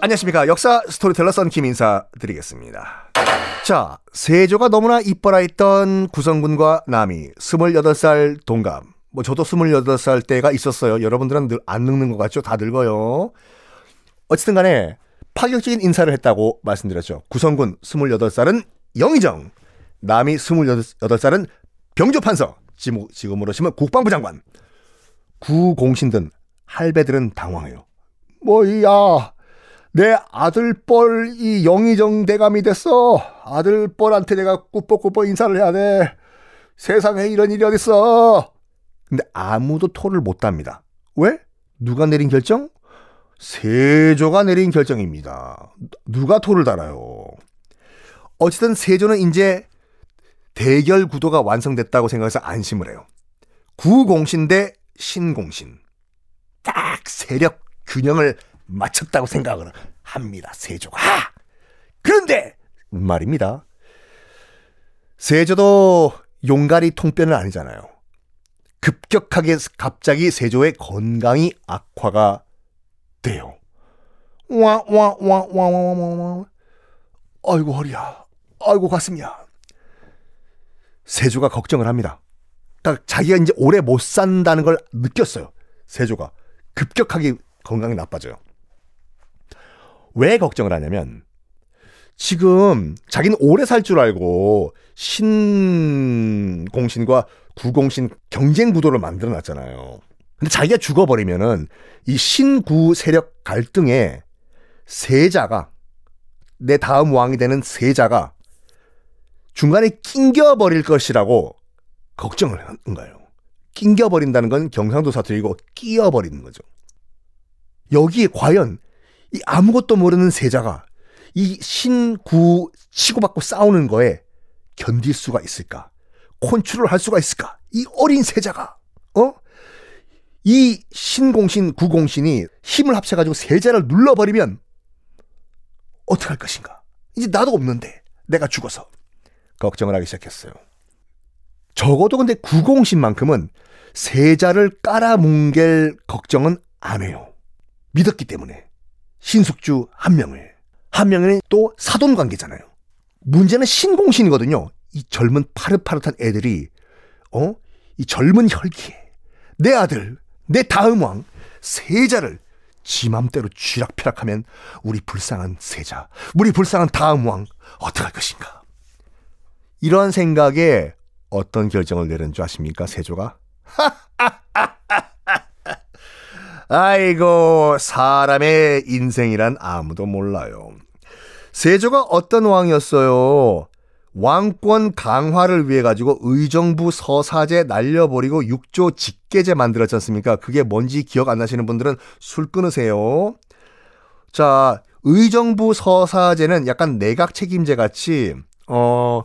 안녕하십니까. 역사 스토리텔러 썬킴 인사드리겠습니다. 자, 세조가 너무나 이뻐라 했던 구성군과 남이 28살 동갑. 뭐 저도 28살 때가 있었어요. 여러분들은 늘 안 늙는 것 같죠? 다 늙어요. 어쨌든 간에 파격적인 인사를 했다고 말씀드렸죠. 구성군 28살은 영의정, 남이 28살은 병조판서, 지금으로 치면 국방부 장관, 구공신 등 할배들은 당황해요. 뭐야, 내 아들뻘 이 영의정 대감이 됐어. 아들뻘한테 내가 꾸벅꾸벅 인사를 해야 돼. 세상에 이런 일이 어딨어. 근데 아무도 토를 못 답니다. 왜? 누가 내린 결정? 세조가 내린 결정입니다. 누가 토를 달아요? 어쨌든 세조는 이제 대결 구도가 완성됐다고 생각해서 안심을 해요. 구공신 대 신공신. 딱 세력 균형을 맞췄다고 생각을 합니다. 세조가. 그런데 말입니다. 세조도 용가리 통뼈는 아니잖아요. 급격하게 갑자기 세조의 건강이 악화가 돼요. 와 와 와 와 와 와 와. 아이고 허리야. 아이고 가슴이야. 세조가 걱정을 합니다. 딱 자기가 이제 오래 못 산다는 걸 느꼈어요. 세조가 급격하게 건강이 나빠져요. 왜 걱정을 하냐면 지금 자기는 오래 살 줄 알고 신공신과 구공신 경쟁 구도를 만들어 놨잖아요. 근데 자기가 죽어버리면은 이 신구 세력 갈등에 세자가 내 다음 왕이 되는 세자가 중간에 낑겨 버릴 것이라고 걱정을 한 거예요. 낑겨 버린다는 건 경상도 사투리고 끼어 버리는 거죠. 여기에 과연 이 아무것도 모르는 세자가 이 신구 치고받고 싸우는 거에 견딜 수가 있을까? 콘트롤 할 수가 있을까? 이 어린 세자가, 어? 이 신공신, 구공신이 힘을 합쳐가지고 세자를 눌러버리면 어떡할 것인가? 이제 나도 없는데 내가 죽어서 걱정을 하기 시작했어요. 적어도 근데 구공신만큼은 세자를 깔아뭉갤 걱정은 안 해요. 믿었기 때문에 신숙주 한 명을 한 명은 또 사돈 관계잖아요. 문제는 신공신이거든요. 이 젊은 파릇파릇한 애들이 어? 이 젊은 혈기에 내 아들, 내 다음 왕 세자를 지 맘대로 쥐락펴락하면 우리 불쌍한 세자, 우리 불쌍한 다음 왕 어떡할 것인가? 이런 생각에 어떤 결정을 내린 줄 아십니까? 세조가? 아이고, 사람의 인생이란 아무도 몰라요. 세조가 어떤 왕이었어요? 왕권 강화를 위해 가지고 의정부 서사제 날려버리고 육조 직계제 만들었지 않습니까? 그게 뭔지 기억 안 나시는 분들은 술 끊으세요. 자, 의정부 서사제는 약간 내각 책임제 같이 어,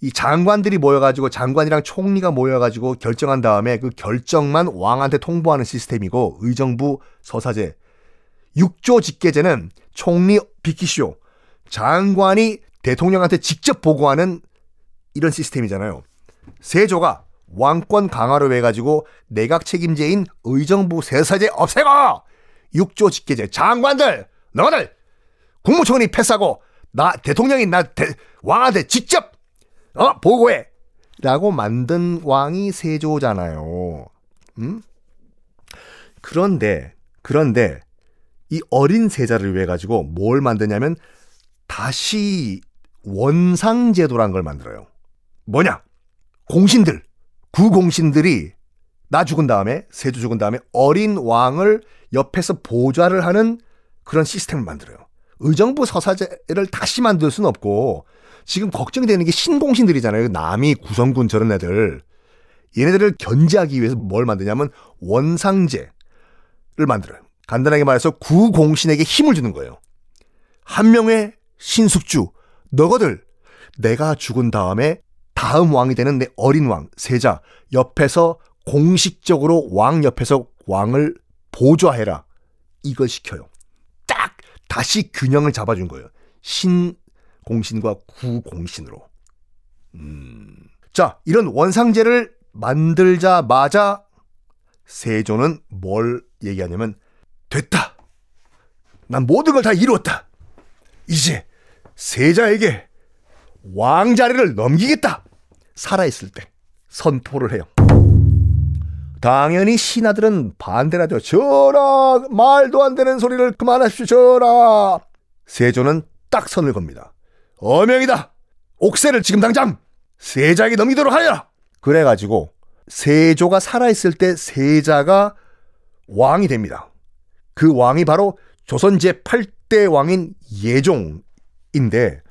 이 장관들이 모여가지고 장관이랑 총리가 모여가지고 결정한 다음에 그 결정만 왕한테 통보하는 시스템이고 의정부 서사제. 6조 직계제는 총리 비키쇼 장관이 대통령한테 직접 보고하는 이런 시스템이잖아요. 세조가 왕권 강화를 해 가지고 내각 책임제인 의정부 세사제 없애고! 6조 직계제. 장관들 너희들! 국무총리 패스하고 나 대통령이 나 대, 왕한테 직접 어 보고해 라고 만든 왕이 세조잖아요. 음? 그런데 그런데 이 어린 세자를 위해 가지고 뭘 만드냐면 다시 원상 제도란 걸 만들어요. 뭐냐? 공신들, 구공신들이 나 죽은 다음에, 세조 죽은 다음에 어린 왕을 옆에서 보좌를 하는 그런 시스템을 만들어요. 의정부 서사제를 다시 만들 수는 없고, 지금 걱정이 되는 게 신공신들이잖아요. 남이 구성군 저런 애들. 얘네들을 견제하기 위해서 뭘 만드냐면 원상제를 만들어요. 간단하게 말해서 구공신에게 힘을 주는 거예요. 한 명의 신숙주, 너거들 내가 죽은 다음에 다음 왕이 되는 내 어린 왕, 세자 옆에서 공식적으로 왕 옆에서 왕을 보좌해라. 이걸 시켜요. 딱 다시 균형을 잡아준 거예요. 신 공신과 구공신으로. 음. 자, 이런 원상제를 만들자마자 세조는 뭘 얘기하냐면 됐다. 난 모든 걸 다 이루었다. 이제 세자에게 왕자리를 넘기겠다. 살아있을 때 선포를 해요. 당연히 신하들은 반대를 하죠. 전하, 말도 안 되는 소리를 그만하십시오, 전하. 세조는 딱 선을 겁니다. 어명이다. 옥새를 지금 당장 세자에게 넘기도록 하여라. 그래가지고 세조가 살아있을 때 세자가 왕이 됩니다. 그 왕이 바로 조선 제8대 왕인 예종인데,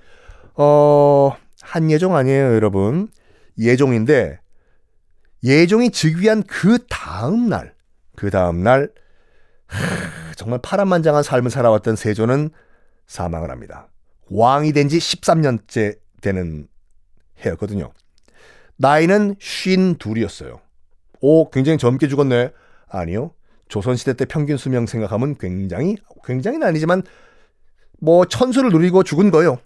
어, 한예종 아니에요, 여러분. 예종인데, 예종이 즉위한 그 다음 날, 그 다음날, 정말 파란만장한 삶을 살아왔던 세조는 사망을 합니다. 왕이 된 지 13년째 되는 해였거든요. 나이는 쉰 둘이었어요. 오, 굉장히 젊게 죽었네. 아니요. 조선시대 때 평균 수명 생각하면 굉장히, 굉장히는 아니지만, 뭐, 천수를 누리고 죽은 거예요.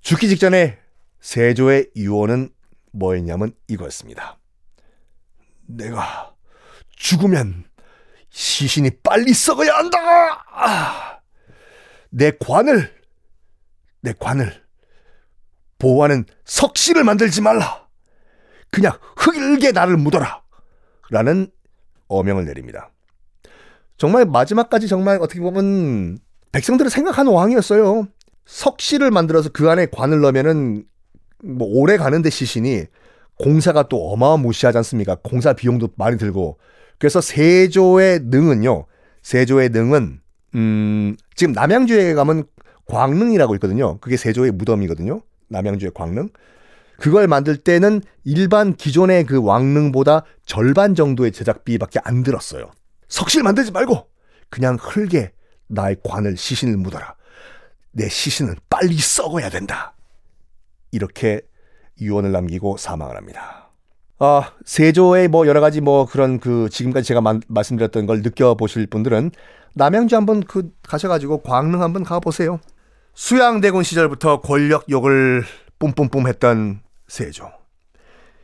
죽기 직전에 세조의 유언은 뭐였냐면 이거였습니다. 내가 죽으면 시신이 빨리 썩어야 한다! 아, 내 관을, 내 관을 보호하는 석실을 만들지 말라. 그냥 흙일게 나를 묻어라. 라는 어명을 내립니다. 정말 마지막까지 정말 어떻게 보면 백성들을 생각하는 왕이었어요. 석실을 만들어서 그 안에 관을 넣으면은 뭐 오래 가는데 시신이 공사가 또 어마무시하지 않습니까? 공사 비용도 많이 들고. 그래서 세조의 능은요. 세조의 능은 음, 지금 남양주에 가면 광릉이라고 있거든요. 그게 세조의 무덤이거든요. 남양주의 광릉. 그걸 만들 때는 일반 기존의 그 왕릉보다 절반 정도의 제작비밖에 안 들었어요. 석실 만들지 말고 그냥 흙에 나의 관을 시신을 묻어라. 내 시신은 빨리 썩어야 된다. 이렇게 유언을 남기고 사망을 합니다. 아, 세조의 뭐 여러 가지 뭐 그런 그 지금까지 제가 마, 말씀드렸던 걸 느껴보실 분들은 남양주 한번 그 가셔가지고 광릉 한번 가보세요. 수양대군 시절부터 권력욕을 뿜뿜뿜 했던 세조.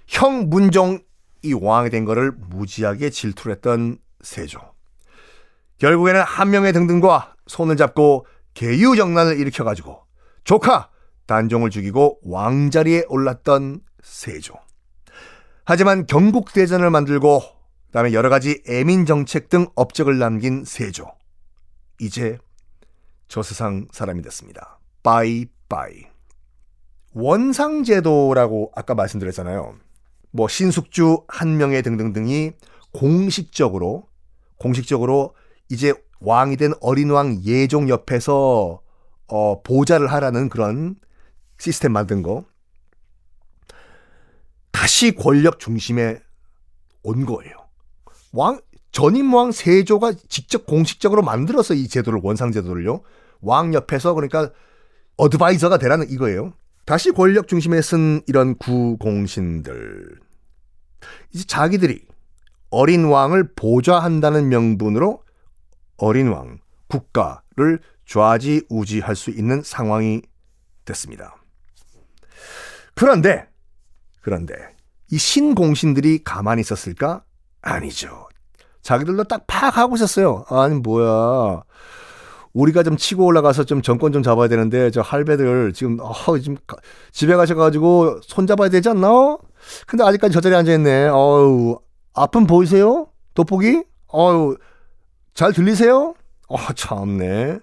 형 문종이 왕이 된 거를 무지하게 질투를 했던 세조. 결국에는 한 명의 등등과 손을 잡고 개유정난을 일으켜가지고 조카 단종을 죽이고 왕자리에 올랐던 세조. 하지만 경국대전을 만들고 그다음에 여러 가지 애민 정책 등 업적을 남긴 세조. 이제 저 세상 사람이 됐습니다. 빠이빠이. 원상제도라고 아까 말씀드렸잖아요. 뭐 신숙주 한 명의 등등등이 공식적으로 공식적으로 이제 왕이 된 어린 왕 예종 옆에서 어, 보좌를 하라는 그런 시스템 만든 거. 다시 권력 중심에 온 거예요. 왕 전임 왕 세조가 직접 공식적으로 만들어서 이 제도를 원상 제도를요. 왕 옆에서 그러니까 어드바이저가 되라는 이거예요. 다시 권력 중심에 쓴 이런 구공신들 이제 자기들이 어린 왕을 보좌한다는 명분으로 어린 왕 국가를 좌지우지할 수 있는 상황이 됐습니다. 그런데 그런데 이 신공신들이 가만히 있었을까? 아니죠. 자기들도 딱 파악하고 있었어요. 아니 뭐야. 우리가 좀 치고 올라가서 좀 정권 좀 잡아야 되는데 저 할배들 지금 어, 지금 집에 가셔 가지고 손 잡아야 되지 않나? 근데 아직까지 저 자리에 앉아 있네. 어우 아픔 보이세요? 돋보기? 어우 잘 들리세요? 어 참네.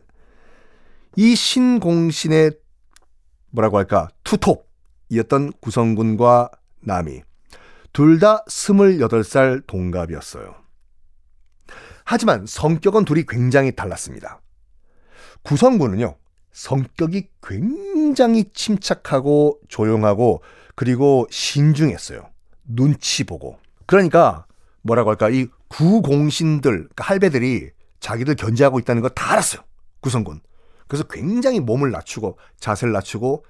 이 신공신의 뭐라고 할까 투톱이었던 구성군과 남이 둘다 28살 동갑이었어요. 하지만 성격은 둘이 굉장히 달랐습니다. 구성군은요, 성격이 굉장히 침착하고 조용하고 그리고 신중했어요. 눈치 보고. 그러니까 뭐라고 할까, 이 구공신들, 그러니까 할배들이 자기들 견제하고 있다는 걸 다 알았어요. 구성군. 그래서 굉장히 몸을 낮추고 자세를 낮추고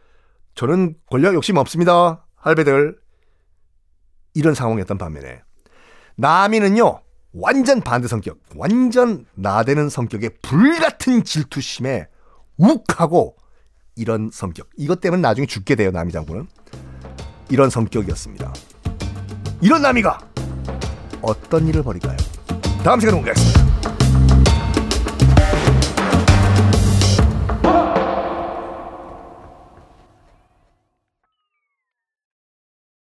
저는 권력 욕심 없습니다. 할배들. 이런 상황이었던 반면에 나미는요. 완전 반대 성격, 완전 나대는 성격의 불같은 질투심에 욱하고 이런 성격. 이것 때문에 나중에 죽게 돼요, 남이 장군은. 이런 성격이었습니다. 이런 남이가 어떤 일을 벌일까요? 다음 시간에 공개하겠습니다.